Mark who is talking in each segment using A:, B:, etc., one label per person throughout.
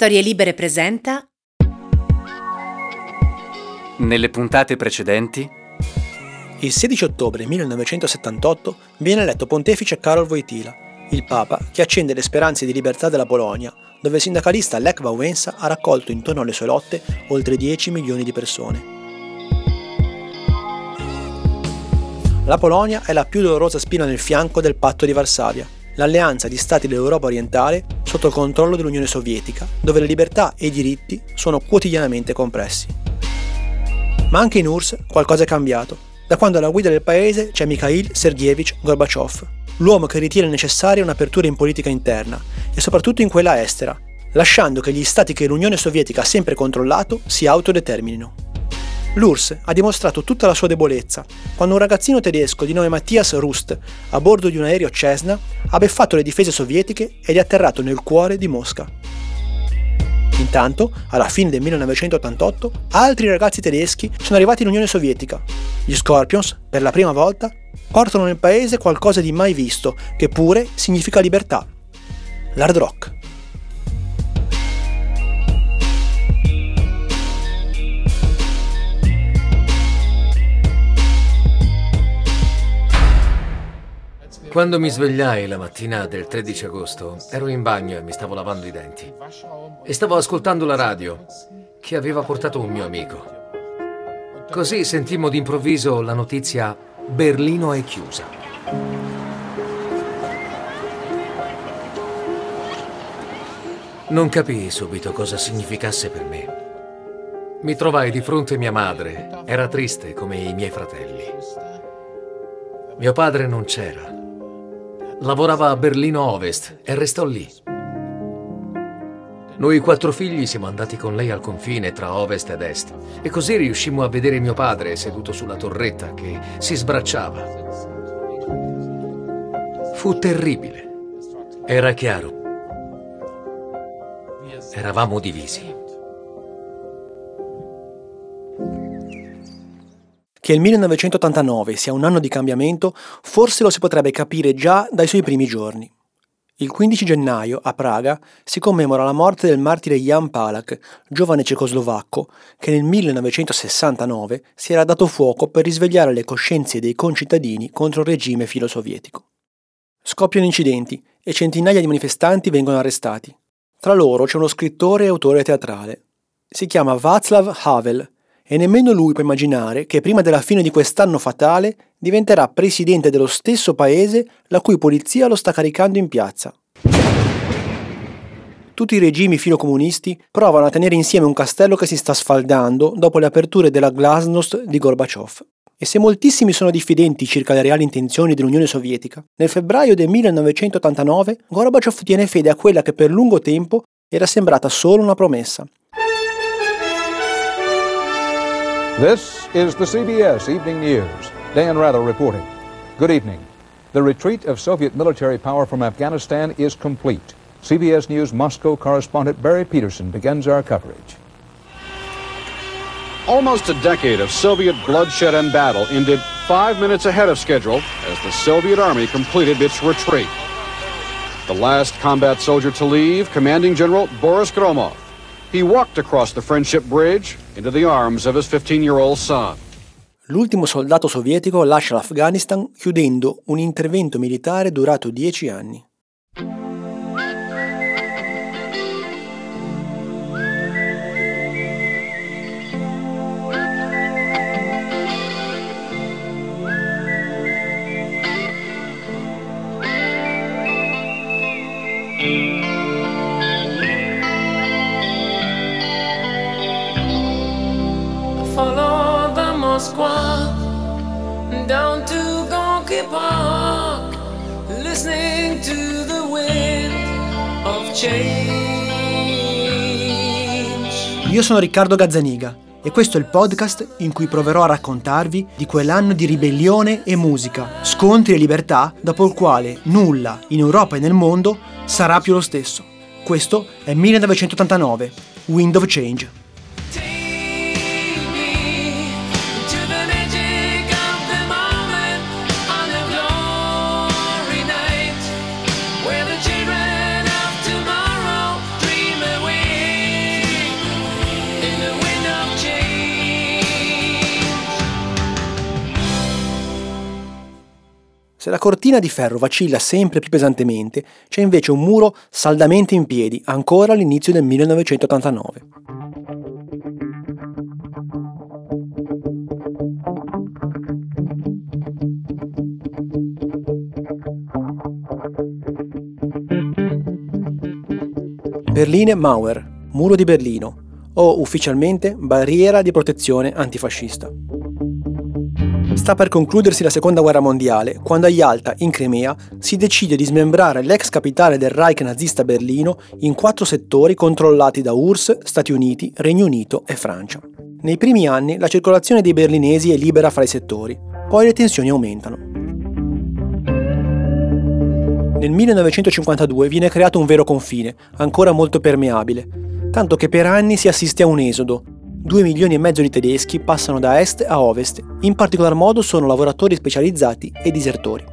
A: Storie Libere presenta.
B: Nelle puntate precedenti.
C: Il 16 ottobre 1978 viene eletto pontefice Karol Wojtyla, il papa che accende le speranze di libertà della Polonia, dove il sindacalista Lech Wałęsa ha raccolto intorno alle sue lotte oltre 10 milioni di persone. La Polonia è la più dolorosa spina nel fianco del patto di Varsavia, l'alleanza di stati dell'Europa orientale sotto il controllo dell'Unione Sovietica, dove le libertà e i diritti sono quotidianamente compressi. Ma anche in URSS qualcosa è cambiato, da quando alla guida del paese c'è Mikhail Sergeyevich Gorbachev, l'uomo che ritiene necessaria un'apertura in politica interna e soprattutto in quella estera, lasciando che gli stati che l'Unione Sovietica ha sempre controllato si autodeterminino. L'URSS ha dimostrato tutta la sua debolezza quando un ragazzino tedesco di nome Matthias Rust, a bordo di un aereo Cessna, ha beffato le difese sovietiche ed è atterrato nel cuore di Mosca. Intanto, alla fine del 1988, altri ragazzi tedeschi sono arrivati in Unione Sovietica. Gli Scorpions, per la prima volta, portano nel paese qualcosa di mai visto, che pure significa libertà. L'hard rock.
D: Quando mi svegliai la mattina del 13 agosto, ero in bagno e mi stavo lavando i denti. E stavo ascoltando la radio che aveva portato un mio amico. Così sentimmo d'improvviso la notizia Berlino è chiusa. Non capii subito cosa significasse per me. Mi trovai di fronte mia madre, era triste come i miei fratelli. Mio padre non c'era Lavorava a Berlino Ovest e restò lì. Noi quattro figli siamo andati con lei al confine tra ovest ed est e così riuscimmo a vedere mio padre seduto sulla torretta che si sbracciava. Fu terribile. Era chiaro. Eravamo divisi.
C: Che il 1989 sia un anno di cambiamento forse lo si potrebbe capire già dai suoi primi giorni. Il 15 gennaio, a Praga, si commemora la morte del martire Jan Palach, giovane cecoslovacco, che nel 1969 si era dato fuoco per risvegliare le coscienze dei concittadini contro il regime filosovietico. Scoppiano incidenti e centinaia di manifestanti vengono arrestati. Tra loro c'è uno scrittore e autore teatrale. Si chiama Václav Havel e nemmeno lui può immaginare che prima della fine di quest'anno fatale diventerà presidente dello stesso paese la cui polizia lo sta caricando in piazza. Tutti i regimi filocomunisti provano a tenere insieme un castello che si sta sfaldando dopo le aperture della glasnost di Gorbaciov. E se moltissimi sono diffidenti circa le reali intenzioni dell'Unione Sovietica, nel febbraio del 1989 Gorbaciov tiene fede a quella che per lungo tempo era sembrata solo una promessa,
E: This is the CBS Evening News. Dan Rather reporting. Good evening. The retreat of Soviet military power from Afghanistan is complete. CBS News Moscow correspondent Barry Peterson begins our coverage.
F: Almost a decade of Soviet bloodshed and battle ended five minutes ahead of schedule as the Soviet Army completed its retreat. The last combat soldier to leave, Commanding General Boris Gromov. He walked across the Friendship Bridge into the arms of his 15-year-old son.
C: L'ultimo soldato sovietico lascia l'Afghanistan chiudendo un intervento militare durato dieci anni. Io sono Riccardo Gazzaniga e questo è il podcast in cui proverò a raccontarvi di quell'anno di ribellione e musica, scontri e libertà dopo il quale nulla in Europa e nel mondo sarà più lo stesso. Questo è 1989, Wind of Change. Se la cortina di ferro vacilla sempre più pesantemente, c'è invece un muro saldamente in piedi, ancora all'inizio del 1989. Berline Mauer, Muro di Berlino, o ufficialmente barriera di protezione antifascista. Sta per concludersi la seconda guerra mondiale, quando a Yalta, in Crimea, si decide di smembrare l'ex capitale del Reich nazista Berlino in quattro settori controllati da URSS, Stati Uniti, Regno Unito e Francia. Nei primi anni la circolazione dei berlinesi è libera fra i settori, poi le tensioni aumentano. Nel 1952 viene creato un vero confine, ancora molto permeabile, tanto che per anni si assiste a un esodo, 2 milioni e mezzo di tedeschi passano da est a ovest, in particolar modo sono lavoratori specializzati e disertori.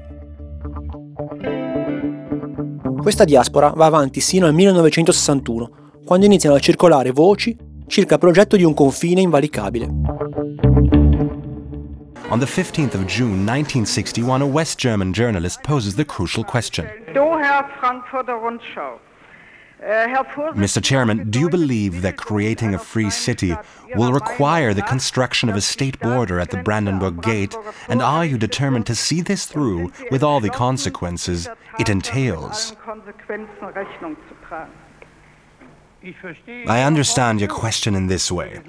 C: Questa diaspora va avanti sino al 1961, quando iniziano a circolare voci circa il progetto di un confine invalicabile.
A: On the 15th of June 1961, a West German journalist poses the crucial question.
G: Doher Frankfurter Rundschau.
A: Mr. Chairman, do you believe that creating a free city will require the construction of a state border at the Brandenburg Gate? And are you determined to see this through with all the consequences it entails? I understand your question in this way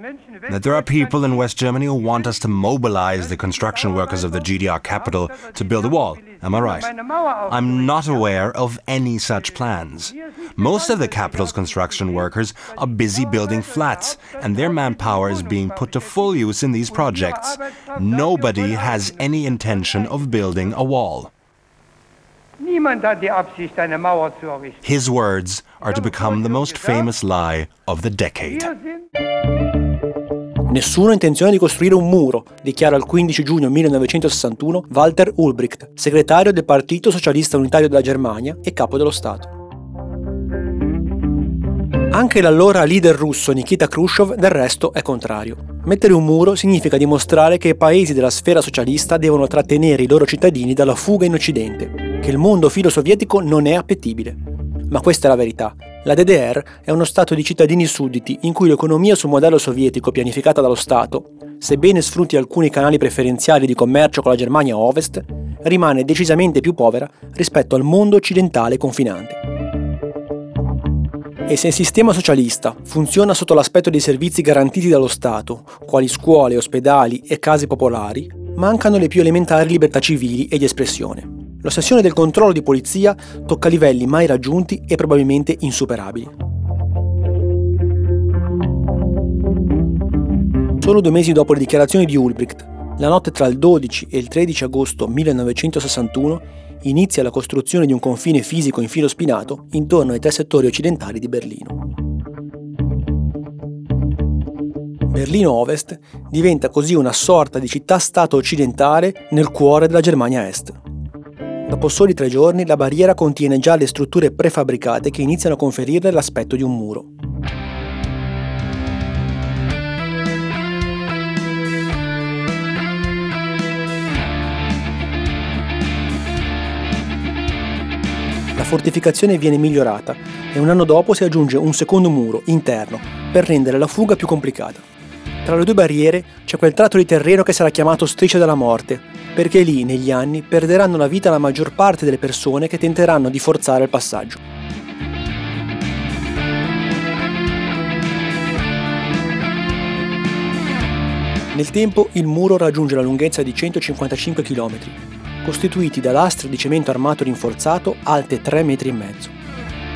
A: that there are people in West Germany who want us to mobilize the construction workers of the GDR capital to build a wall. Am I right? I'm not aware of any such plans. Most of the capital's construction workers are busy building flats, and their manpower is being put to full use in these projects. Nobody has any intention of building a wall. His words are to become the most famous lie of the decade.
C: Ha intenzione di costruire un muro, dichiara il 15 giugno 1961 Walter Ulbricht, segretario del Partito Socialista Unitario della Germania e capo dello Stato. Anche l'allora leader russo Nikita Khrushchev del resto è contrario. Mettere un muro significa dimostrare che i paesi della sfera socialista devono trattenere i loro cittadini dalla fuga in Occidente, che il mondo filo-sovietico non è appetibile. Ma questa è la verità. La DDR è uno stato di cittadini sudditi in cui l'economia sul modello sovietico pianificata dallo Stato, sebbene sfrutti alcuni canali preferenziali di commercio con la Germania ovest, rimane decisamente più povera rispetto al mondo occidentale confinante. E se il sistema socialista funziona sotto l'aspetto dei servizi garantiti dallo Stato, quali scuole, ospedali e case popolari, mancano le più elementari libertà civili e di espressione. L'ossessione del controllo di polizia tocca livelli mai raggiunti e probabilmente insuperabili. Solo due mesi dopo le dichiarazioni di Ulbricht, la notte tra il 12 e il 13 agosto 1961, inizia la costruzione di un confine fisico in filo spinato intorno ai tre settori occidentali di Berlino. Berlino Ovest diventa così una sorta di città-stato occidentale nel cuore della Germania Est. Dopo soli tre giorni la barriera contiene già le strutture prefabbricate che iniziano a conferirle l'aspetto di un muro. La fortificazione viene migliorata e un anno dopo si aggiunge un secondo muro interno per rendere la fuga più complicata. Tra le due barriere c'è quel tratto di terreno che sarà chiamato Striscia della Morte, perché lì, negli anni, perderanno la vita la maggior parte delle persone che tenteranno di forzare il passaggio. Nel tempo il muro raggiunge la lunghezza di 155 km, costituiti da lastre di cemento armato rinforzato alte 3 metri e mezzo.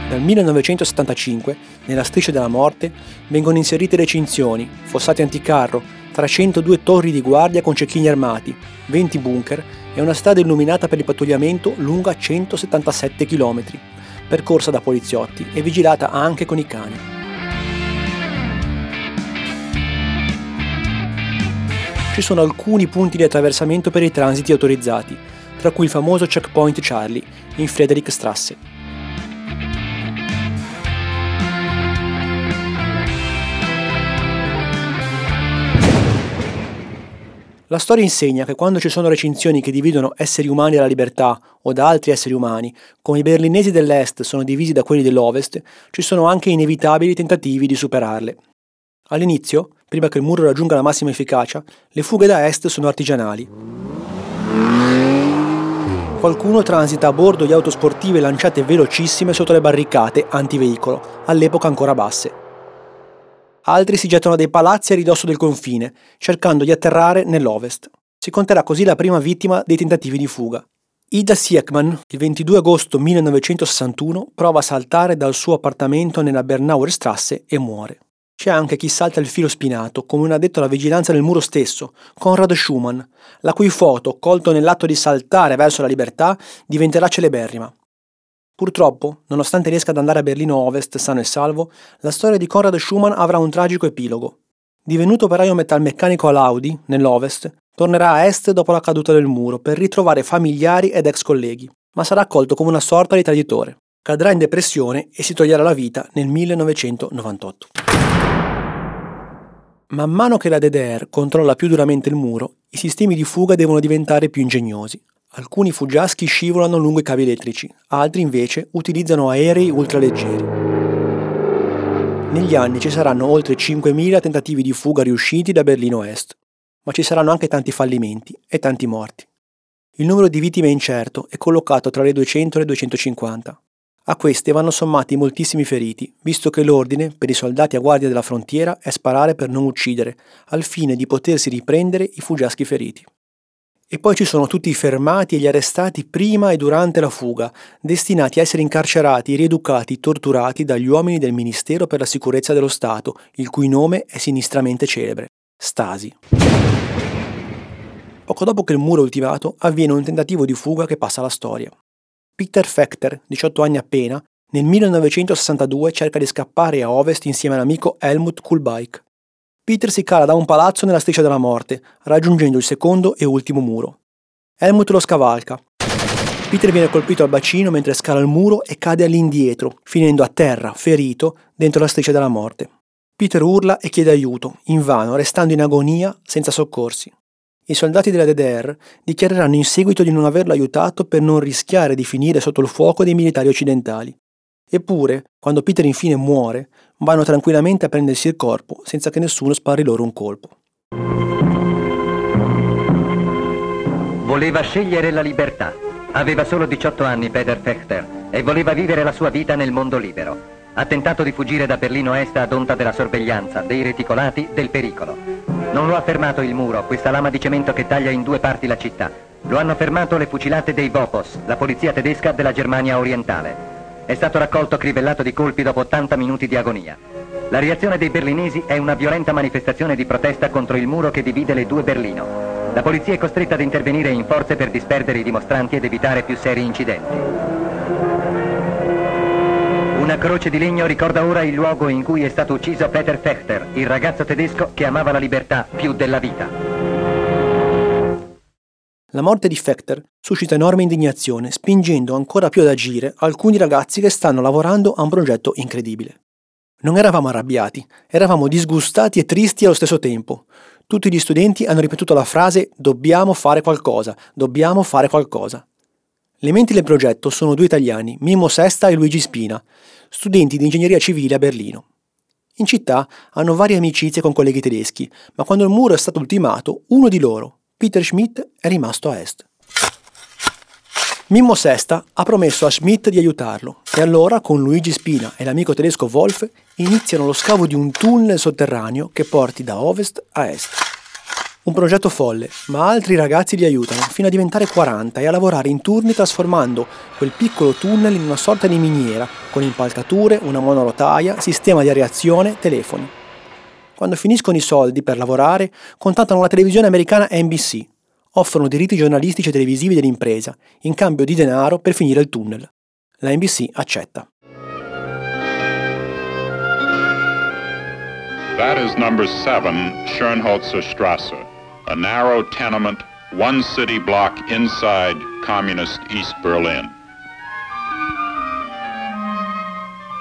C: Dal 1975, nella striscia della morte, vengono inserite recinzioni, fossati anticarro, 302 torri di guardia con cecchini armati, 20 bunker e una strada illuminata per il pattugliamento lunga 177 km, percorsa da poliziotti e vigilata anche con i cani. Ci sono alcuni punti di attraversamento per i transiti autorizzati, tra cui il famoso checkpoint Charlie in Friedrichstrasse. La storia insegna che quando ci sono recinzioni che dividono esseri umani dalla libertà o da altri esseri umani, come i berlinesi dell'est sono divisi da quelli dell'ovest, ci sono anche inevitabili tentativi di superarle. All'inizio, prima che il muro raggiunga la massima efficacia, le fughe da est sono artigianali. Qualcuno transita a bordo di auto sportive lanciate velocissime sotto le barricate antiveicolo, all'epoca ancora basse altri si gettano dai palazzi a ridosso del confine, cercando di atterrare nell'ovest. Si conterà così la prima vittima dei tentativi di fuga. Ida Siekman, il 22 agosto 1961, prova a saltare dal suo appartamento nella Bernauer Strasse e muore. C'è anche chi salta il filo spinato, come un addetto alla vigilanza del muro stesso, Konrad Schumann, la cui foto, colto nell'atto di saltare verso la libertà, diventerà celeberrima. Purtroppo, nonostante riesca ad andare a Berlino Ovest sano e salvo, la storia di Konrad Schumann avrà un tragico epilogo. Divenuto operaio metalmeccanico all'Audi, nell'Ovest, tornerà a est dopo la caduta del muro per ritrovare familiari ed ex colleghi, ma sarà accolto come una sorta di traditore. Cadrà in depressione e si toglierà la vita nel 1998. Man mano che la DDR controlla più duramente il muro, i sistemi di fuga devono diventare più ingegnosi. Alcuni fuggiaschi scivolano lungo i cavi elettrici, altri invece utilizzano aerei ultraleggeri. Negli anni ci saranno oltre 5.000 tentativi di fuga riusciti da Berlino Est, ma ci saranno anche tanti fallimenti e tanti morti. Il numero di vittime è incerto e collocato tra le 200 e le 250. A queste vanno sommati moltissimi feriti, visto che l'ordine per i soldati a guardia della frontiera è sparare per non uccidere, al fine di potersi riprendere i fuggiaschi feriti. E poi ci sono tutti i fermati e gli arrestati prima e durante la fuga, destinati a essere incarcerati, rieducati, torturati dagli uomini del Ministero per la sicurezza dello Stato, il cui nome è sinistramente celebre, Stasi. Poco dopo che il muro è ultimato, avviene un tentativo di fuga che passa alla storia. Peter Fechter, 18 anni appena, nel 1962 cerca di scappare a ovest insieme all'amico Helmut Kulbeik. Peter si cala da un palazzo nella striscia della morte, raggiungendo il secondo e ultimo muro. Helmut lo scavalca. Peter viene colpito al bacino mentre scala il muro e cade all'indietro, finendo a terra, ferito, dentro la striscia della morte. Peter urla e chiede aiuto, invano, restando in agonia, senza soccorsi. I soldati della DDR dichiareranno in seguito di non averlo aiutato per non rischiare di finire sotto il fuoco dei militari occidentali. Eppure, quando Peter infine muore, vanno tranquillamente a prendersi il corpo senza che nessuno spari loro un colpo.
H: Voleva scegliere la libertà. Aveva solo 18 anni Peter Fechter e voleva vivere la sua vita nel mondo libero. Ha tentato di fuggire da Berlino Est ad onta della sorveglianza, dei reticolati, del pericolo. Non lo ha fermato il muro, questa lama di cemento che taglia in due parti la città. Lo hanno fermato le fucilate dei Bopos, la polizia tedesca della Germania orientale. È stato raccolto crivellato di colpi dopo 80 minuti di agonia. La reazione dei berlinesi è una violenta manifestazione di protesta contro il muro che divide le due Berlino. La polizia è costretta ad intervenire in forze per disperdere i dimostranti ed evitare più seri incidenti. Una croce di legno ricorda ora il luogo in cui è stato ucciso Peter Fechter, il ragazzo tedesco che amava la libertà più della vita.
C: La morte di Fechter suscita enorme indignazione, spingendo ancora più ad agire alcuni ragazzi che stanno lavorando a un progetto incredibile. Non eravamo arrabbiati, eravamo disgustati e tristi allo stesso tempo. Tutti gli studenti hanno ripetuto la frase dobbiamo fare qualcosa, dobbiamo fare qualcosa. Le menti del progetto sono due italiani, Mimmo Sesta e Luigi Spina, studenti di ingegneria civile a Berlino. In città hanno varie amicizie con colleghi tedeschi, ma quando il muro è stato ultimato, uno di loro, Peter Schmidt è rimasto a est. Mimmo Sesta ha promesso a Schmidt di aiutarlo e allora con Luigi Spina e l'amico tedesco Wolf iniziano lo scavo di un tunnel sotterraneo che porti da ovest a est. Un progetto folle, ma altri ragazzi li aiutano fino a diventare 40 e a lavorare in turni trasformando quel piccolo tunnel in una sorta di miniera con impalcature, una monorotaia, sistema di areazione, telefoni. Quando finiscono i soldi per lavorare, contattano la televisione americana NBC. Offrono diritti giornalistici e televisivi dell'impresa, in cambio di denaro per finire il tunnel. La NBC accetta.
I: That is number 7 Schönholzer Strasse, a narrow tenement, one city block inside communist East Berlin.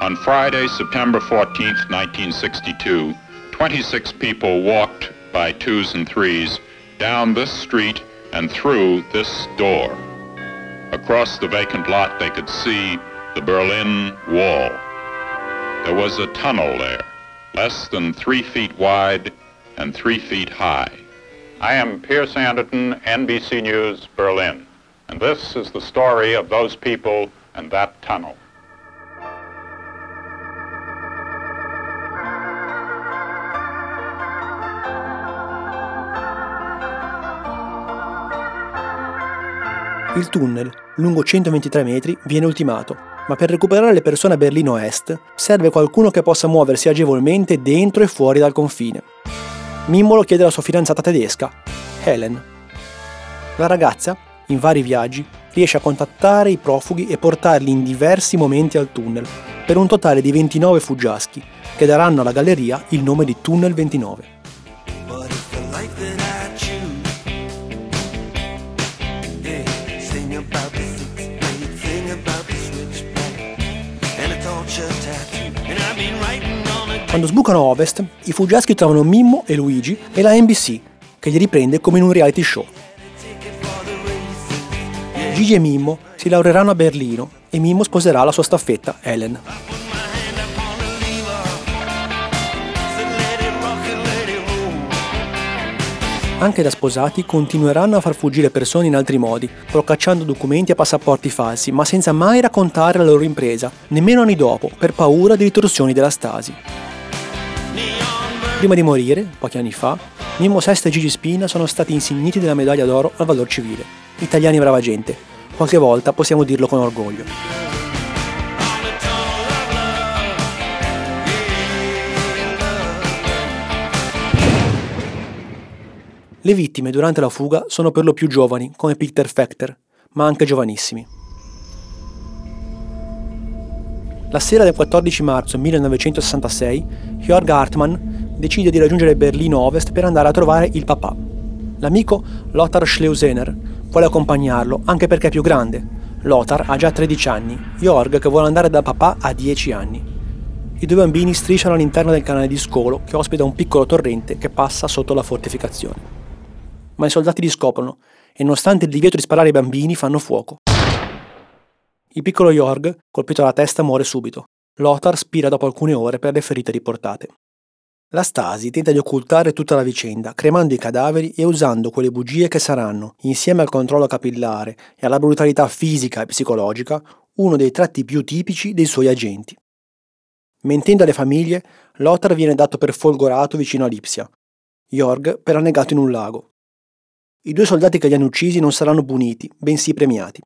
I: On Friday, September 14, 1962, 26 people walked by twos and threes down this street and through this door. Across the vacant lot, they could see the Berlin Wall. There was a tunnel there, less than three feet wide and three feet high. I am Pierce Anderton, NBC News, Berlin, and this is the story of those people and that tunnel.
C: Il tunnel, lungo 123 metri, viene ultimato, ma per recuperare le persone a Berlino Est serve qualcuno che possa muoversi agevolmente dentro e fuori dal confine. Mimmo lo chiede alla sua fidanzata tedesca, Helen. La ragazza, in vari viaggi, riesce a contattare i profughi e portarli in diversi momenti al tunnel, per un totale di 29 fuggiaschi, che daranno alla galleria il nome di Tunnel 29. Quando sbucano ovest, i fuggiaschi trovano Mimmo e Luigi e la NBC, che li riprende come in un reality show. Gigi e Mimmo si laureeranno a Berlino e Mimmo sposerà la sua staffetta, Helen. Anche da sposati continueranno a far fuggire persone in altri modi, procacciando documenti e passaporti falsi, ma senza mai raccontare la loro impresa, nemmeno anni dopo, per paura di ritorsioni della Stasi. Prima di morire, pochi anni fa, Mimmo Sesta e Gigi Spina sono stati insigniti della medaglia d'oro al valor civile. Italiani brava gente. Qualche volta possiamo dirlo con orgoglio. Le vittime durante la fuga sono per lo più giovani, come Peter Fechter, ma anche giovanissimi. La sera del 14 marzo 1966, Jörg Hartmann decide di raggiungere Berlino Ovest per andare a trovare il papà. L'amico Lothar Schleusener vuole accompagnarlo anche perché è più grande. Lothar ha già 13 anni, Jörg che vuole andare dal papà ha 10 anni. I due bambini strisciano all'interno del canale di scolo che ospita un piccolo torrente che passa sotto la fortificazione ma i soldati li scoprono e nonostante il divieto di sparare ai bambini fanno fuoco. Il piccolo Jorg, colpito alla testa, muore subito. Lothar spira dopo alcune ore per le ferite riportate. La Stasi tenta di occultare tutta la vicenda, cremando i cadaveri e usando quelle bugie che saranno, insieme al controllo capillare e alla brutalità fisica e psicologica, uno dei tratti più tipici dei suoi agenti. Mentendo alle famiglie, Lothar viene dato per folgorato vicino a Lipsia, Jorg per annegato in un lago. I due soldati che li hanno uccisi non saranno puniti, bensì premiati.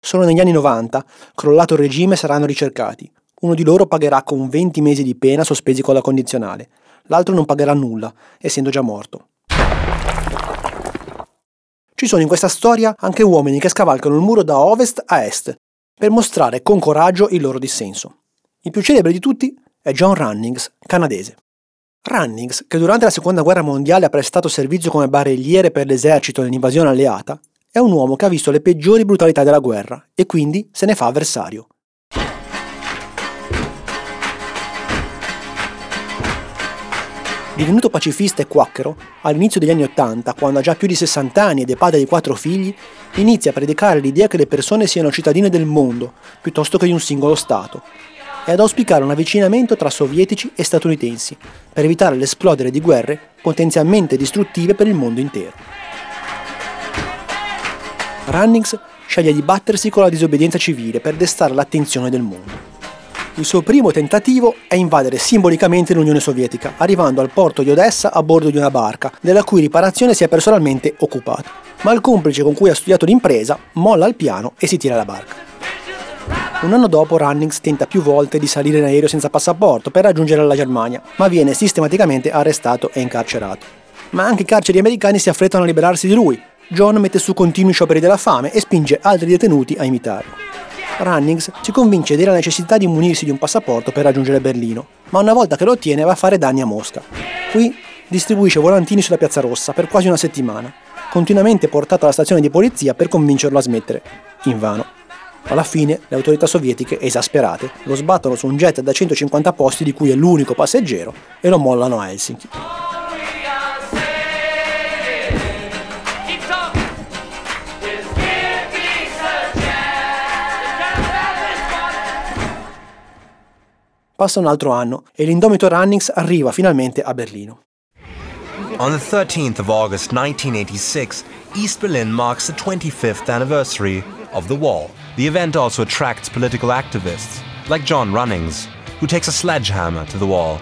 C: Solo negli anni 90, crollato il regime, saranno ricercati. Uno di loro pagherà con 20 mesi di pena sospesi con la condizionale, l'altro non pagherà nulla, essendo già morto. Ci sono in questa storia anche uomini che scavalcano il muro da ovest a est, per mostrare con coraggio il loro dissenso. Il più celebre di tutti è John Runnings, canadese. Runnings, che durante la seconda guerra mondiale ha prestato servizio come barelliere per l'esercito nell'invasione alleata, è un uomo che ha visto le peggiori brutalità della guerra e quindi se ne fa avversario. Divenuto pacifista e quacchero, all'inizio degli anni Ottanta, quando ha già più di 60 anni ed è padre di quattro figli, inizia a predicare l'idea che le persone siano cittadine del mondo, piuttosto che di un singolo Stato, e ad auspicare un avvicinamento tra sovietici e statunitensi, per evitare l'esplodere di guerre potenzialmente distruttive per il mondo intero. Runnings sceglie di battersi con la disobbedienza civile per destare l'attenzione del mondo. Il suo primo tentativo è invadere simbolicamente l'Unione Sovietica, arrivando al porto di Odessa a bordo di una barca, della cui riparazione si è personalmente occupato. Ma il complice con cui ha studiato l'impresa molla il piano e si tira la barca. Un anno dopo Runnings tenta più volte di salire in aereo senza passaporto per raggiungere la Germania, ma viene sistematicamente arrestato e incarcerato. Ma anche i carceri americani si affrettano a liberarsi di lui. John mette su continui scioperi della fame e spinge altri detenuti a imitarlo. Runnings ci convince della necessità di munirsi di un passaporto per raggiungere Berlino, ma una volta che lo ottiene va a fare danni a Mosca. Qui distribuisce volantini sulla Piazza Rossa per quasi una settimana, continuamente portato alla stazione di polizia per convincerlo a smettere. Invano. Alla fine le autorità sovietiche, esasperate, lo sbattono su un jet da 150 posti di cui è l'unico passeggero e lo mollano a Helsinki. Passa un altro anno e l'indomito Runnings arriva finalmente a Berlino.
A: On the 13th of August 1986, East Berlin marks the 25th anniversary of the wall. The event also attracts political activists, like John Runnings, who takes a sledgehammer to the wall.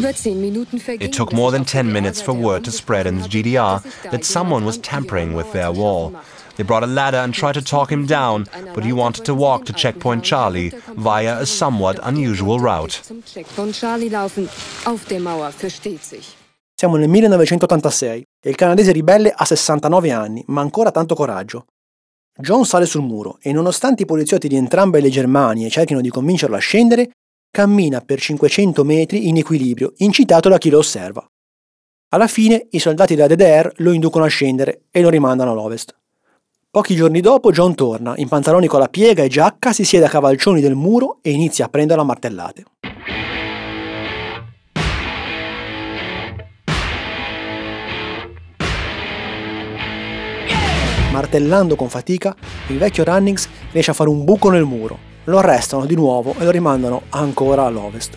A: It took more than 10 minutes for word to spread in the GDR that someone was tampering with their wall. They brought a ladder and tried to talk him down, but he wanted to walk to Checkpoint Charlie via a somewhat unusual route.
C: Siamo nel 1986 e il canadese ribelle ha 69 anni, ma ancora tanto coraggio. John sale sul muro e nonostante i poliziotti di entrambe le Germanie cerchino di convincerlo a scendere, cammina per 500 metri in equilibrio, incitato da chi lo osserva. Alla fine i soldati della DDR lo inducono a scendere e lo rimandano all'ovest. Pochi giorni dopo John torna, in pantaloni con la piega e giacca, si siede a cavalcioni del muro e inizia a prendere a martellate. Martellando con fatica, il vecchio Runnings riesce a fare un buco nel muro. Lo arrestano di nuovo e lo rimandano ancora all'ovest.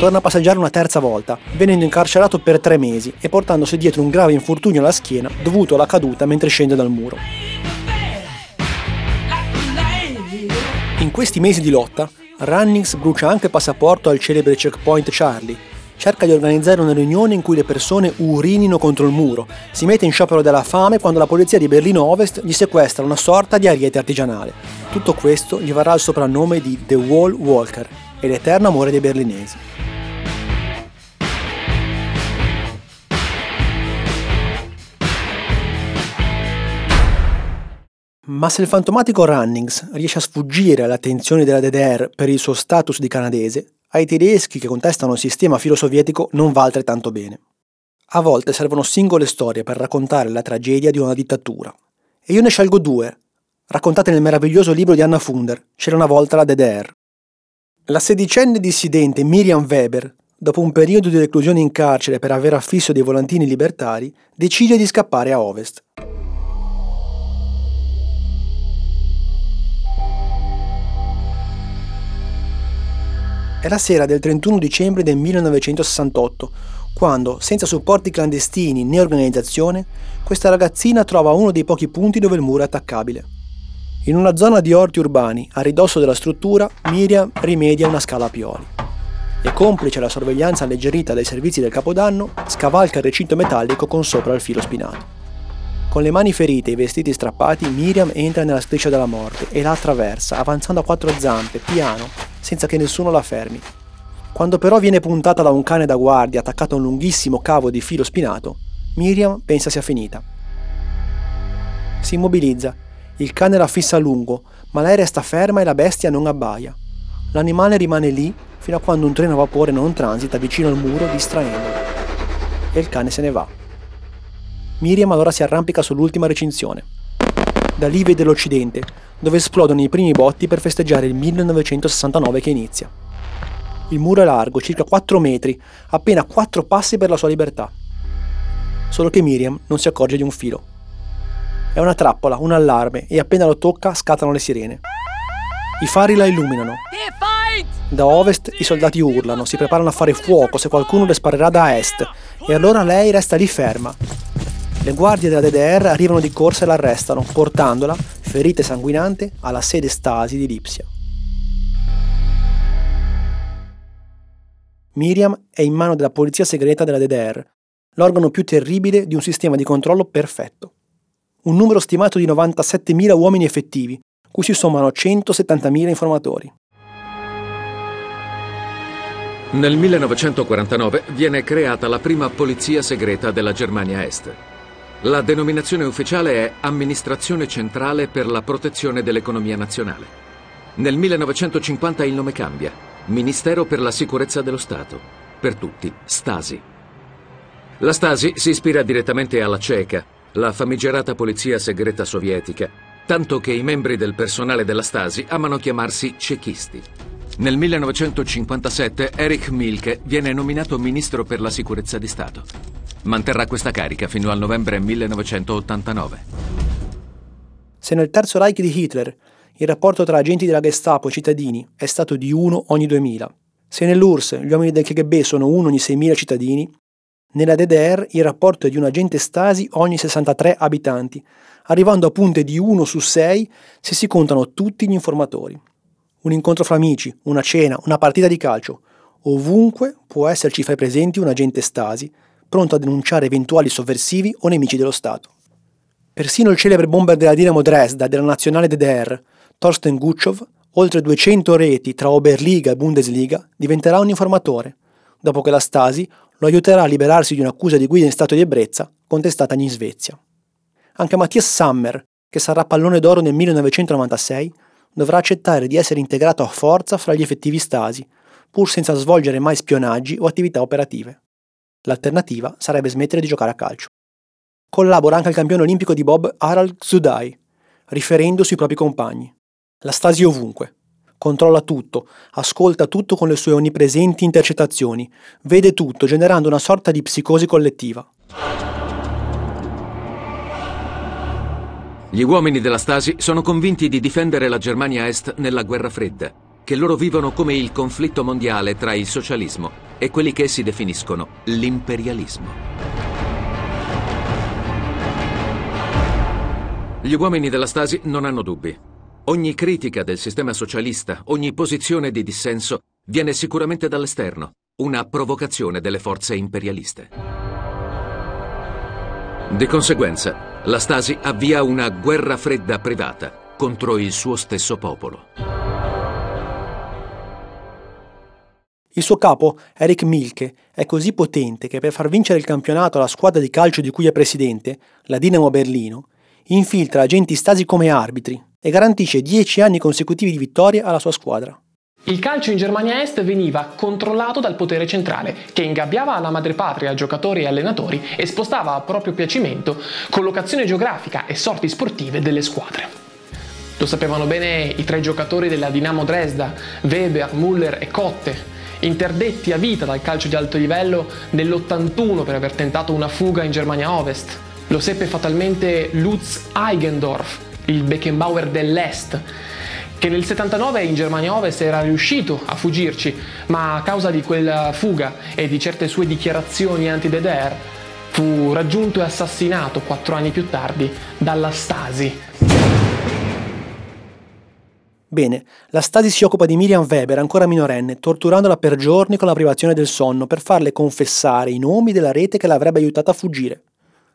C: Torna a passeggiare una terza volta, venendo incarcerato per tre mesi e portandosi dietro un grave infortunio alla schiena dovuto alla caduta mentre scende dal muro. In questi mesi di lotta, Runnings brucia anche il passaporto al celebre checkpoint Charlie, cerca di organizzare una riunione in cui le persone urinino contro il muro, si mette in sciopero della fame quando la polizia di Berlino Ovest gli sequestra una sorta di ariete artigianale. Tutto questo gli varrà il soprannome di The Wall Walker e l'eterno amore dei berlinesi. Ma se il fantomatico Runnings riesce a sfuggire alle attenzioni della DDR per il suo status di canadese, ai tedeschi che contestano il sistema filo-sovietico non va altrettanto bene. A volte servono singole storie per raccontare la tragedia di una dittatura. E io ne scelgo due, raccontate nel meraviglioso libro di Anna Funder, C'era una volta la DDR. La sedicenne dissidente Miriam Weber, dopo un periodo di reclusione in carcere per aver affisso dei volantini libertari, decide di scappare a ovest. È la sera del 31 dicembre del 1968, quando, senza supporti clandestini né organizzazione, questa ragazzina trova uno dei pochi punti dove il muro è attaccabile. In una zona di orti urbani, a ridosso della struttura, Miriam rimedia una scala a pioli. E complice la sorveglianza alleggerita dai servizi del Capodanno, scavalca il recinto metallico con sopra il filo spinato. Con le mani ferite e i vestiti strappati, Miriam entra nella striscia della morte e la attraversa, avanzando a quattro zampe, piano, senza che nessuno la fermi. Quando però viene puntata da un cane da guardia attaccato a un lunghissimo cavo di filo spinato, Miriam pensa sia finita. Si immobilizza, il cane la fissa a lungo, ma lei resta ferma e la bestia non abbaia. L'animale rimane lì fino a quando un treno a vapore non transita vicino al muro distraendolo. E il cane se ne va. Miriam allora si arrampica sull'ultima recinzione. Da lì vede l'Occidente, dove esplodono i primi botti per festeggiare il 1969 che inizia. Il muro è largo, circa 4 metri, appena 4 passi per la sua libertà. Solo che Miriam non si accorge di un filo. È una trappola, un allarme, e appena lo tocca scattano le sirene. I fari la illuminano. Da ovest i soldati urlano, si preparano a fare fuoco se qualcuno le sparerà da est, e allora lei resta lì ferma, le guardie della DDR arrivano di corsa e l'arrestano, portandola, ferita e sanguinante, alla sede Stasi di Lipsia. Miriam è in mano della polizia segreta della DDR, l'organo più terribile di un sistema di controllo perfetto. Un numero stimato di 97.000 uomini effettivi, cui si sommano 170.000 informatori.
D: Nel 1949 viene creata la prima polizia segreta della Germania Est. La denominazione ufficiale è Amministrazione Centrale per la Protezione dell'Economia Nazionale. Nel 1950 il nome cambia. Ministero per la Sicurezza dello Stato. Per tutti, Stasi. La Stasi si ispira direttamente alla ceca, la famigerata polizia segreta sovietica, tanto che i membri del personale della Stasi amano chiamarsi cechisti. Nel 1957 Erich Milke viene nominato ministro per la sicurezza di Stato.
J: Manterrà questa carica fino al novembre 1989.
C: Se nel Terzo Reich di Hitler il rapporto tra agenti della Gestapo e cittadini è stato di uno ogni 2000, se nell'URSS gli uomini del KGB sono uno ogni 6.000 cittadini, nella DDR il rapporto è di un agente Stasi ogni 63 abitanti, arrivando a punte di 1 su 6 se si contano tutti gli informatori. Un incontro fra amici, una cena, una partita di calcio. Ovunque può esserci fra i presenti un agente Stasi, pronto a denunciare eventuali sovversivi o nemici dello Stato. Persino il celebre bomber della Dinamo Dresda della nazionale DDR, Torsten Gutschov, oltre 200 reti tra Oberliga e Bundesliga, diventerà un informatore, dopo che la Stasi lo aiuterà a liberarsi di un'accusa di guida in stato di ebbrezza contestatagli in Svezia. Anche Mattias Sammer, che sarà pallone d'oro nel 1996, dovrà accettare di essere integrato a forza fra gli effettivi Stasi, pur senza svolgere mai spionaggi o attività operative. L'alternativa sarebbe smettere di giocare a calcio. Collabora anche il campione olimpico di Bob Harald Zudai, riferendo sui propri compagni. La Stasi ovunque. Controlla tutto, ascolta tutto con le sue onnipresenti intercettazioni, vede tutto generando una sorta di psicosi collettiva.
J: Gli uomini della Stasi sono convinti di difendere la Germania Est nella guerra fredda, che loro vivono come il conflitto mondiale tra il socialismo e quelli che essi definiscono l'imperialismo. Gli uomini della Stasi non hanno dubbi. Ogni critica del sistema socialista, ogni posizione di dissenso viene sicuramente dall'esterno, una provocazione delle forze imperialiste. Di conseguenza, la Stasi avvia una guerra fredda privata contro il suo stesso popolo.
C: Il suo capo, Eric Milke, è così potente che per far vincere il campionato alla squadra di calcio di cui è presidente, la Dinamo Berlino, infiltra agenti stasi come arbitri e garantisce 10 anni consecutivi di vittoria alla sua squadra.
K: Il calcio in Germania Est veniva controllato dal potere centrale, che ingabbiava alla madrepatria giocatori e allenatori e spostava a proprio piacimento collocazione geografica e sorti sportive delle squadre. Lo sapevano bene i tre giocatori della Dinamo Dresda, Weber, Müller e Kotte, interdetti a vita dal calcio di alto livello nell'81 per aver tentato una fuga in Germania Ovest. Lo seppe fatalmente Lutz Eigendorf, il Beckenbauer dell'Est, che nel 79 in Germania Ovest era riuscito a fuggirci, ma a causa di quella fuga e di certe sue dichiarazioni anti-DDR fu raggiunto e assassinato quattro anni più tardi dalla Stasi.
C: Bene, la Stasi si occupa di Miriam Weber, ancora minorenne, torturandola per giorni con la privazione del sonno per farle confessare i nomi della rete che l'avrebbe aiutata a fuggire,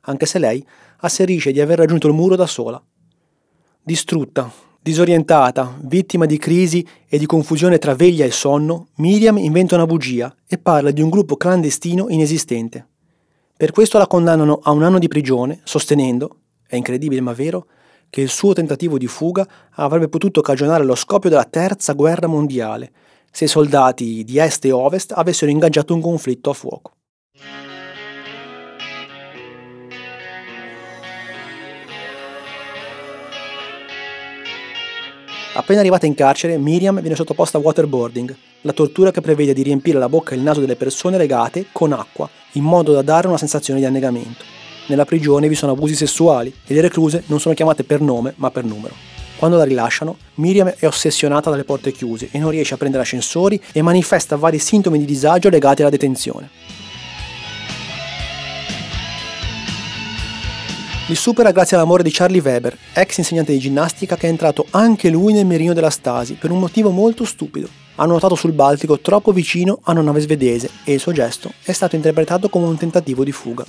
C: anche se lei asserisce di aver raggiunto il muro da sola. Distrutta, disorientata, vittima di crisi e di confusione tra veglia e sonno, Miriam inventa una bugia e parla di un gruppo clandestino inesistente. Per questo la condannano a un anno di prigione, sostenendo, è incredibile ma vero, che il suo tentativo di fuga avrebbe potuto cagionare lo scoppio della terza guerra mondiale, se i soldati di est e ovest avessero ingaggiato un conflitto a fuoco. Appena arrivata in carcere, Miriam viene sottoposta a waterboarding, la tortura che prevede di riempire la bocca e il naso delle persone legate con acqua, in modo da dare una sensazione di annegamento. Nella prigione vi sono abusi sessuali e le recluse non sono chiamate per nome ma per numero. Quando la rilasciano, Miriam è ossessionata dalle porte chiuse e non riesce a prendere ascensori e manifesta vari sintomi di disagio legati alla detenzione. Li supera grazie all'amore di Charlie Weber, ex insegnante di ginnastica che è entrato anche lui nel mirino della Stasi per un motivo molto stupido. Ha nuotato sul Baltico troppo vicino a una nave svedese e il suo gesto è stato interpretato come un tentativo di fuga.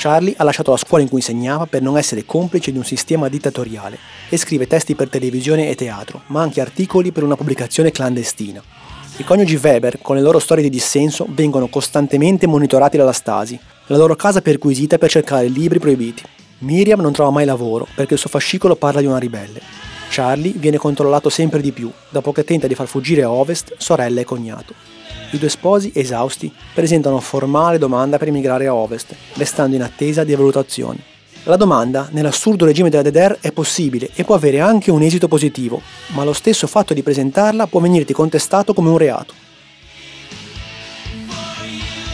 C: Charlie ha lasciato la scuola in cui insegnava per non essere complice di un sistema dittatoriale e scrive testi per televisione e teatro, ma anche articoli per una pubblicazione clandestina. I coniugi Weber, con le loro storie di dissenso, vengono costantemente monitorati dalla Stasi, la loro casa perquisita per cercare libri proibiti. Miriam non trova mai lavoro perché il suo fascicolo parla di una ribelle. Charlie viene controllato sempre di più dopo che tenta di far fuggire ovest sorella e cognato. I due sposi, esausti, presentano formale domanda per emigrare a ovest, restando in attesa di valutazioni. La domanda, nell'assurdo regime della DDR, è possibile e può avere anche un esito positivo, ma lo stesso fatto di presentarla può venirti contestato come un reato.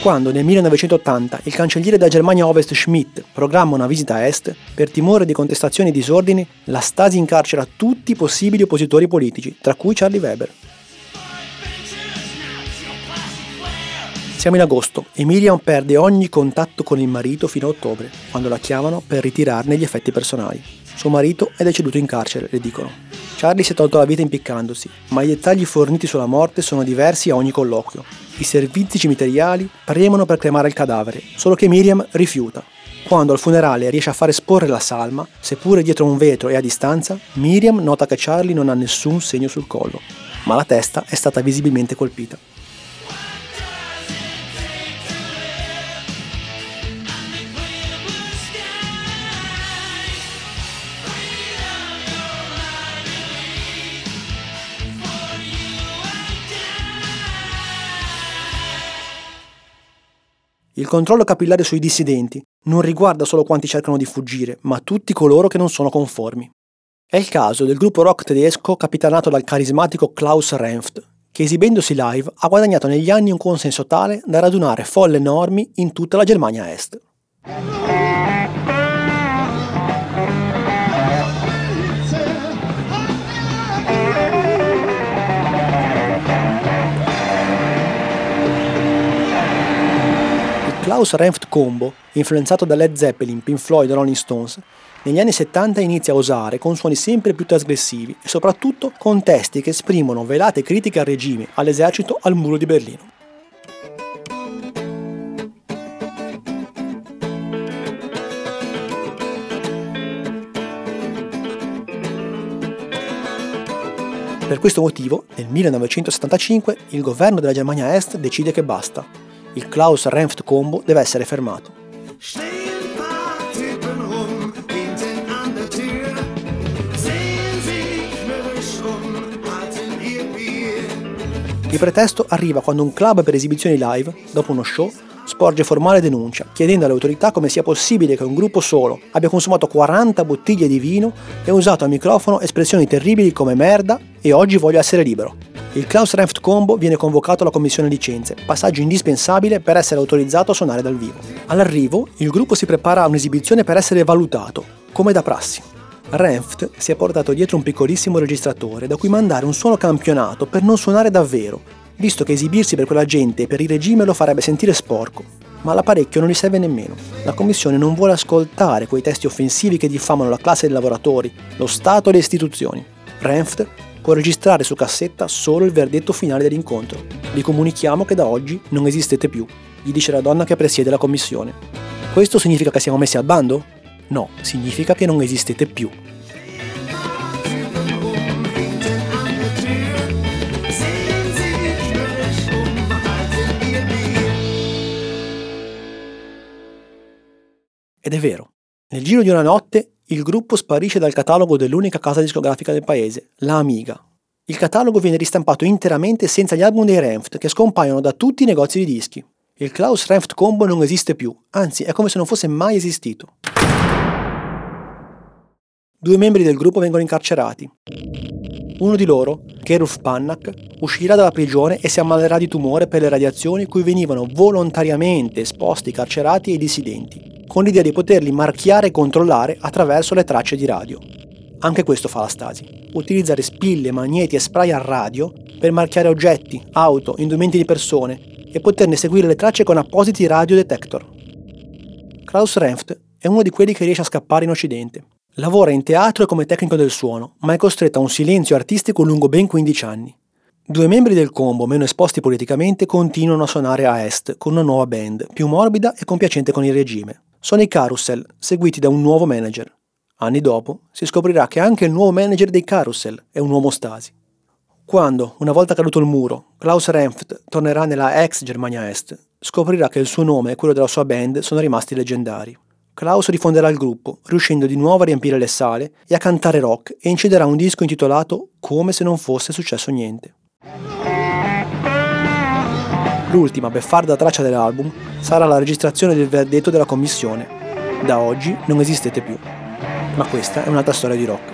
C: Quando nel 1980 il cancelliere della Germania Ovest Schmidt programma una visita a est, per timore di contestazioni e disordini, la Stasi incarcera tutti i possibili oppositori politici, tra cui Charlie Weber. Siamo in agosto e Miriam perde ogni contatto con il marito fino a ottobre, quando la chiamano per ritirarne gli effetti personali. Suo marito è deceduto in carcere, le dicono. Charlie si è tolto la vita impiccandosi, ma i dettagli forniti sulla morte sono diversi a ogni colloquio. I servizi cimiteriali premono per cremare il cadavere, solo che Miriam rifiuta. Quando al funerale riesce a far esporre la salma, seppure dietro un vetro e a distanza, Miriam nota che Charlie non ha nessun segno sul collo, ma la testa è stata visibilmente colpita. Il controllo capillare sui dissidenti non riguarda solo quanti cercano di fuggire, ma tutti coloro che non sono conformi. È il caso del gruppo rock tedesco capitanato dal carismatico Klaus Renft, che esibendosi live ha guadagnato negli anni un consenso tale da radunare folle enormi in tutta la Germania Est. Klaus Renft Combo, influenzato da Led Zeppelin, Pink Floyd e Rolling Stones, negli anni 70 inizia a usare con suoni sempre più trasgressivi e soprattutto con testi che esprimono velate critiche al regime, all'esercito, al muro di Berlino. Per questo motivo, nel 1975, il governo della Germania Est decide che basta il Klaus Renft Combo deve essere fermato. Il pretesto arriva quando un club per esibizioni live, dopo uno show, sporge formale denuncia, chiedendo alle autorità come sia possibile che un gruppo solo abbia consumato 40 bottiglie di vino e usato al microfono espressioni terribili come merda e oggi voglio essere libero. Il Klaus Renft Combo viene convocato alla commissione licenze, passaggio indispensabile per essere autorizzato a suonare dal vivo. All'arrivo, il gruppo si prepara a un'esibizione per essere valutato, come da prassi. Renft si è portato dietro un piccolissimo registratore da cui mandare un suono campionato per non suonare davvero, visto che esibirsi per quella gente e per il regime lo farebbe sentire sporco. Ma l'apparecchio non gli serve nemmeno. La commissione non vuole ascoltare quei testi offensivi che diffamano la classe dei lavoratori, lo Stato e le istituzioni. Renft può registrare su cassetta solo il verdetto finale dell'incontro. Vi comunichiamo che da oggi non esistete più, gli dice la donna che presiede la commissione. Questo significa che siamo messi al bando? No, significa che non esistete più. Ed è vero. Nel giro di una notte il gruppo sparisce dal catalogo dell'unica casa discografica del paese, la Amiga. Il catalogo viene ristampato interamente senza gli album dei Renft, che scompaiono da tutti i negozi di dischi. Il Klaus Renft Combo non esiste più, anzi è come se non fosse mai esistito. Due membri del gruppo vengono incarcerati. Uno di loro, Keruf Pannak, uscirà dalla prigione e si ammalerà di tumore per le radiazioni cui venivano volontariamente esposti i carcerati e i dissidenti con l'idea di poterli marchiare e controllare attraverso le tracce di radio. Anche questo fa la Stasi, utilizzare spille, magneti e spray a radio per marchiare oggetti, auto, indumenti di persone e poterne seguire le tracce con appositi radio detector. Klaus Renft è uno di quelli che riesce a scappare in Occidente. Lavora in teatro e come tecnico del suono, ma è costretto a un silenzio artistico lungo ben 15 anni. Due membri del combo, meno esposti politicamente, continuano a suonare a est con una nuova band, più morbida e compiacente con il regime sono i Carousel, seguiti da un nuovo manager. Anni dopo si scoprirà che anche il nuovo manager dei Carousel è un uomo Stasi. Quando, una volta caduto il muro, Klaus Renft tornerà nella ex Germania Est, scoprirà che il suo nome e quello della sua band sono rimasti leggendari. Klaus rifonderà il gruppo, riuscendo di nuovo a riempire le sale e a cantare rock e inciderà un disco intitolato Come se non fosse successo niente. L'ultima beffarda traccia dell'album sarà la registrazione del verdetto della commissione. Da oggi non esistete più. Ma questa è un'altra storia di rock.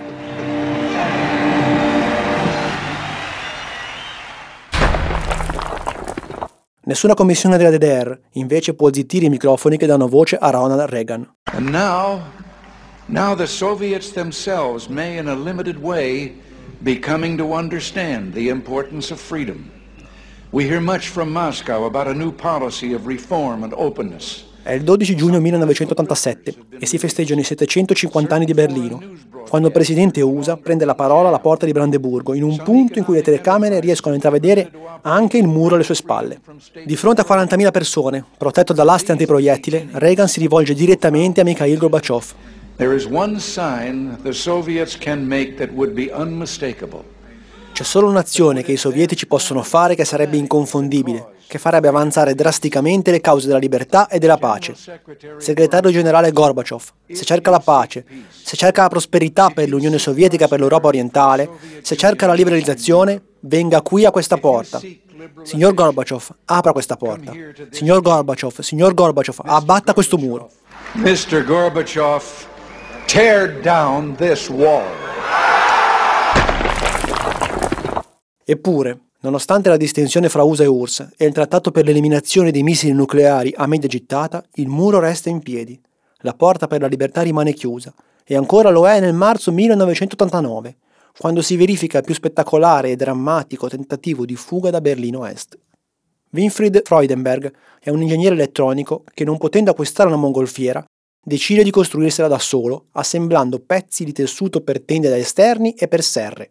C: Nessuna commissione della DDR invece può zittire i microfoni che danno voce a Ronald Reagan.
L: And now, now the Soviets themselves may in a limited way be coming to understand the importance of freedom. We hear much from Moscow about a new policy of reform and openness.
C: È il 12 giugno 1987 e si festeggiano i 750 anni di Berlino, quando il presidente USA prende la parola alla porta di Brandeburgo, in un punto in cui le telecamere riescono a intravedere anche il muro alle sue spalle. Di fronte a 40.000 persone, protetto dall'aste antiproiettile, Reagan si rivolge direttamente a Mikhail Gorbachev.
L: There is one sign the Soviets can make that would be unmistakable.
C: C'è solo un'azione che i sovietici possono fare che sarebbe inconfondibile, che farebbe avanzare drasticamente le cause della libertà e della pace. Segretario generale Gorbachev, se cerca la pace, se cerca la prosperità per l'Unione Sovietica e per l'Europa orientale, se cerca la liberalizzazione, venga qui a questa porta. Signor Gorbachev, apra questa porta. Signor Gorbachev, signor Gorbachev, abbatta questo muro.
L: Mr. Gorbachev, tear down this wall.
C: Eppure, nonostante la distinzione fra USA e URSS e il trattato per l'eliminazione dei missili nucleari a media gittata, il muro resta in piedi. La porta per la libertà rimane chiusa e ancora lo è nel marzo 1989, quando si verifica il più spettacolare e drammatico tentativo di fuga da Berlino Est. Winfried Freudenberg è un ingegnere elettronico che, non potendo acquistare una mongolfiera, decide di costruirsela da solo, assemblando pezzi di tessuto per tende da esterni e per serre.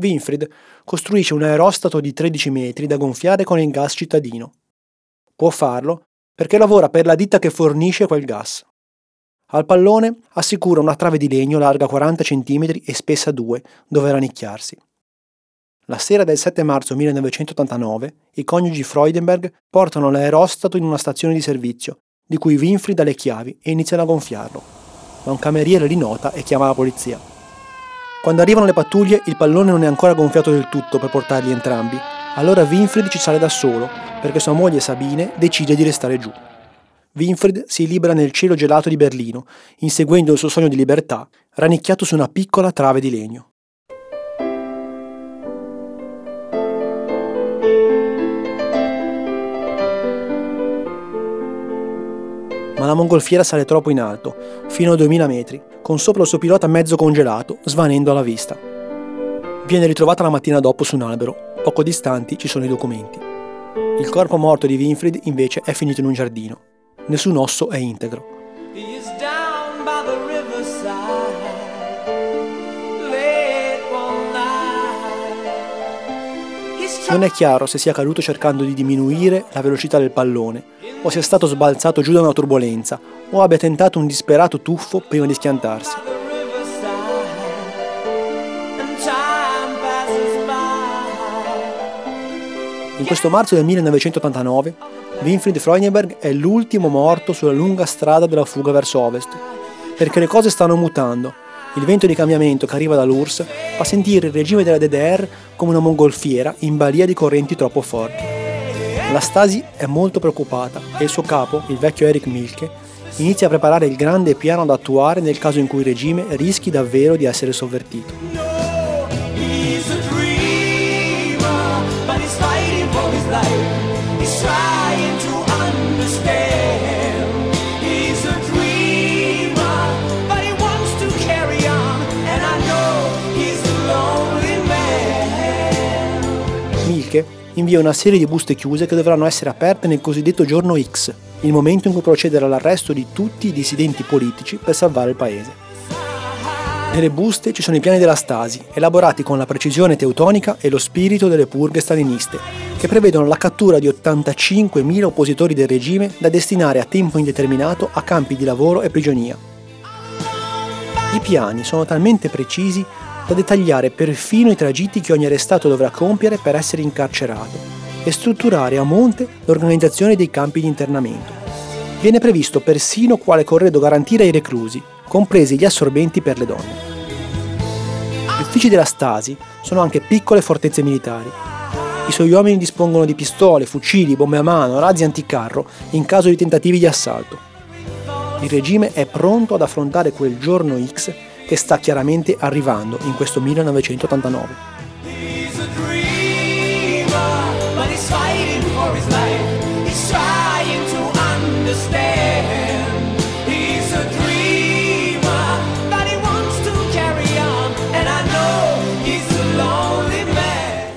C: Winfried costruisce un aerostato di 13 metri da gonfiare con il gas cittadino. Può farlo perché lavora per la ditta che fornisce quel gas. Al pallone assicura una trave di legno larga 40 cm e spessa 2, dove rannicchiarsi. La sera del 7 marzo 1989 i coniugi Freudenberg portano l'aerostato in una stazione di servizio, di cui Winfried ha le chiavi e iniziano a gonfiarlo. Ma un cameriere li nota e chiama la polizia. Quando arrivano le pattuglie, il pallone non è ancora gonfiato del tutto per portarli entrambi. Allora Winfried ci sale da solo, perché sua moglie Sabine decide di restare giù. Winfried si libera nel cielo gelato di Berlino, inseguendo il suo sogno di libertà, rannicchiato su una piccola trave di legno. Ma la mongolfiera sale troppo in alto, fino a 2000 metri, con sopra il suo pilota mezzo congelato, svanendo alla vista. Viene ritrovata la mattina dopo su un albero, poco distanti ci sono i documenti. Il corpo morto di Winfried invece è finito in un giardino. Nessun osso è integro. Non è chiaro se sia caduto cercando di diminuire la velocità del pallone o sia stato sbalzato giù da una turbolenza o abbia tentato un disperato tuffo prima di schiantarsi. In questo marzo del 1989, Winfried Freudenberg è l'ultimo morto sulla lunga strada della fuga verso ovest, perché le cose stanno mutando il vento di cambiamento che arriva dall'URSS fa sentire il regime della DDR come una mongolfiera in balia di correnti troppo forti. La Stasi è molto preoccupata e il suo capo, il vecchio Erich Milke, inizia a preparare il grande piano da attuare nel caso in cui il regime rischi davvero di essere sovvertito. Invia una serie di buste chiuse che dovranno essere aperte nel cosiddetto giorno X, il momento in cui procedere all'arresto di tutti i dissidenti politici per salvare il paese. Nelle buste ci sono i piani della Stasi, elaborati con la precisione teutonica e lo spirito delle purghe staliniste, che prevedono la cattura di 85.000 oppositori del regime da destinare a tempo indeterminato a campi di lavoro e prigionia. I piani sono talmente precisi da dettagliare perfino i tragitti che ogni arrestato dovrà compiere per essere incarcerato e strutturare a monte l'organizzazione dei campi di internamento. Viene previsto persino quale corredo garantire ai reclusi, compresi gli assorbenti per le donne. Gli uffici della Stasi sono anche piccole fortezze militari. I suoi uomini dispongono di pistole, fucili, bombe a mano, razzi anticarro in caso di tentativi di assalto. Il regime è pronto ad affrontare quel giorno X che sta chiaramente arrivando in questo 1989.
M: understand. He's a dreamer, but he wants to carry on, and I know he's a lonely man.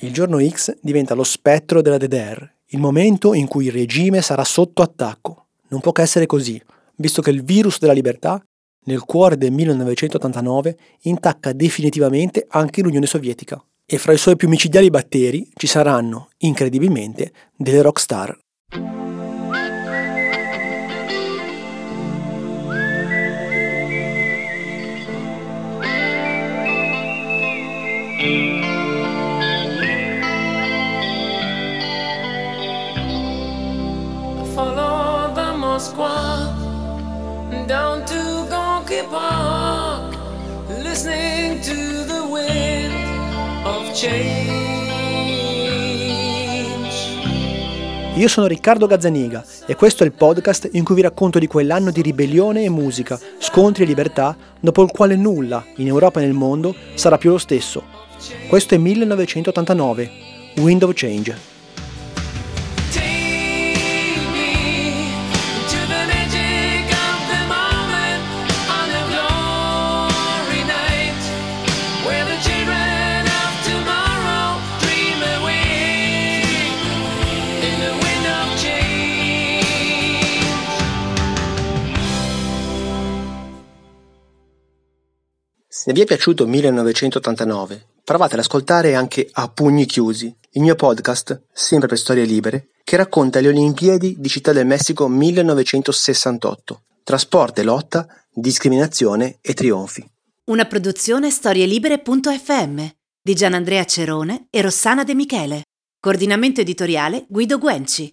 C: Il giorno X diventa lo spettro della DDR, il momento in cui il regime sarà sotto attacco. Non può che essere così, visto che il virus della libertà, nel cuore del 1989, intacca definitivamente anche l'Unione Sovietica. E fra i suoi più micidiali batteri ci saranno, incredibilmente, delle rockstar.
M: Follow the Moskva down to Gonky Park, listening to the wind of change.
C: Io sono Riccardo Gazzaniga e questo è il podcast in cui vi racconto di quell'anno di ribellione e musica, scontri e libertà, dopo il quale nulla, in Europa e nel mondo, sarà più lo stesso. Questo è 1989,
M: Wind of Change.
C: Se vi è piaciuto 1989, provate ad ascoltare anche A Pugni Chiusi, il mio podcast, sempre per storie libere, che racconta le Olimpiadi di Città del Messico 1968, tra sport e lotta, discriminazione e trionfi.
N: Una produzione storielibere.fm di Gianandrea Cerone e Rossana De Michele. Coordinamento editoriale Guido Guenci.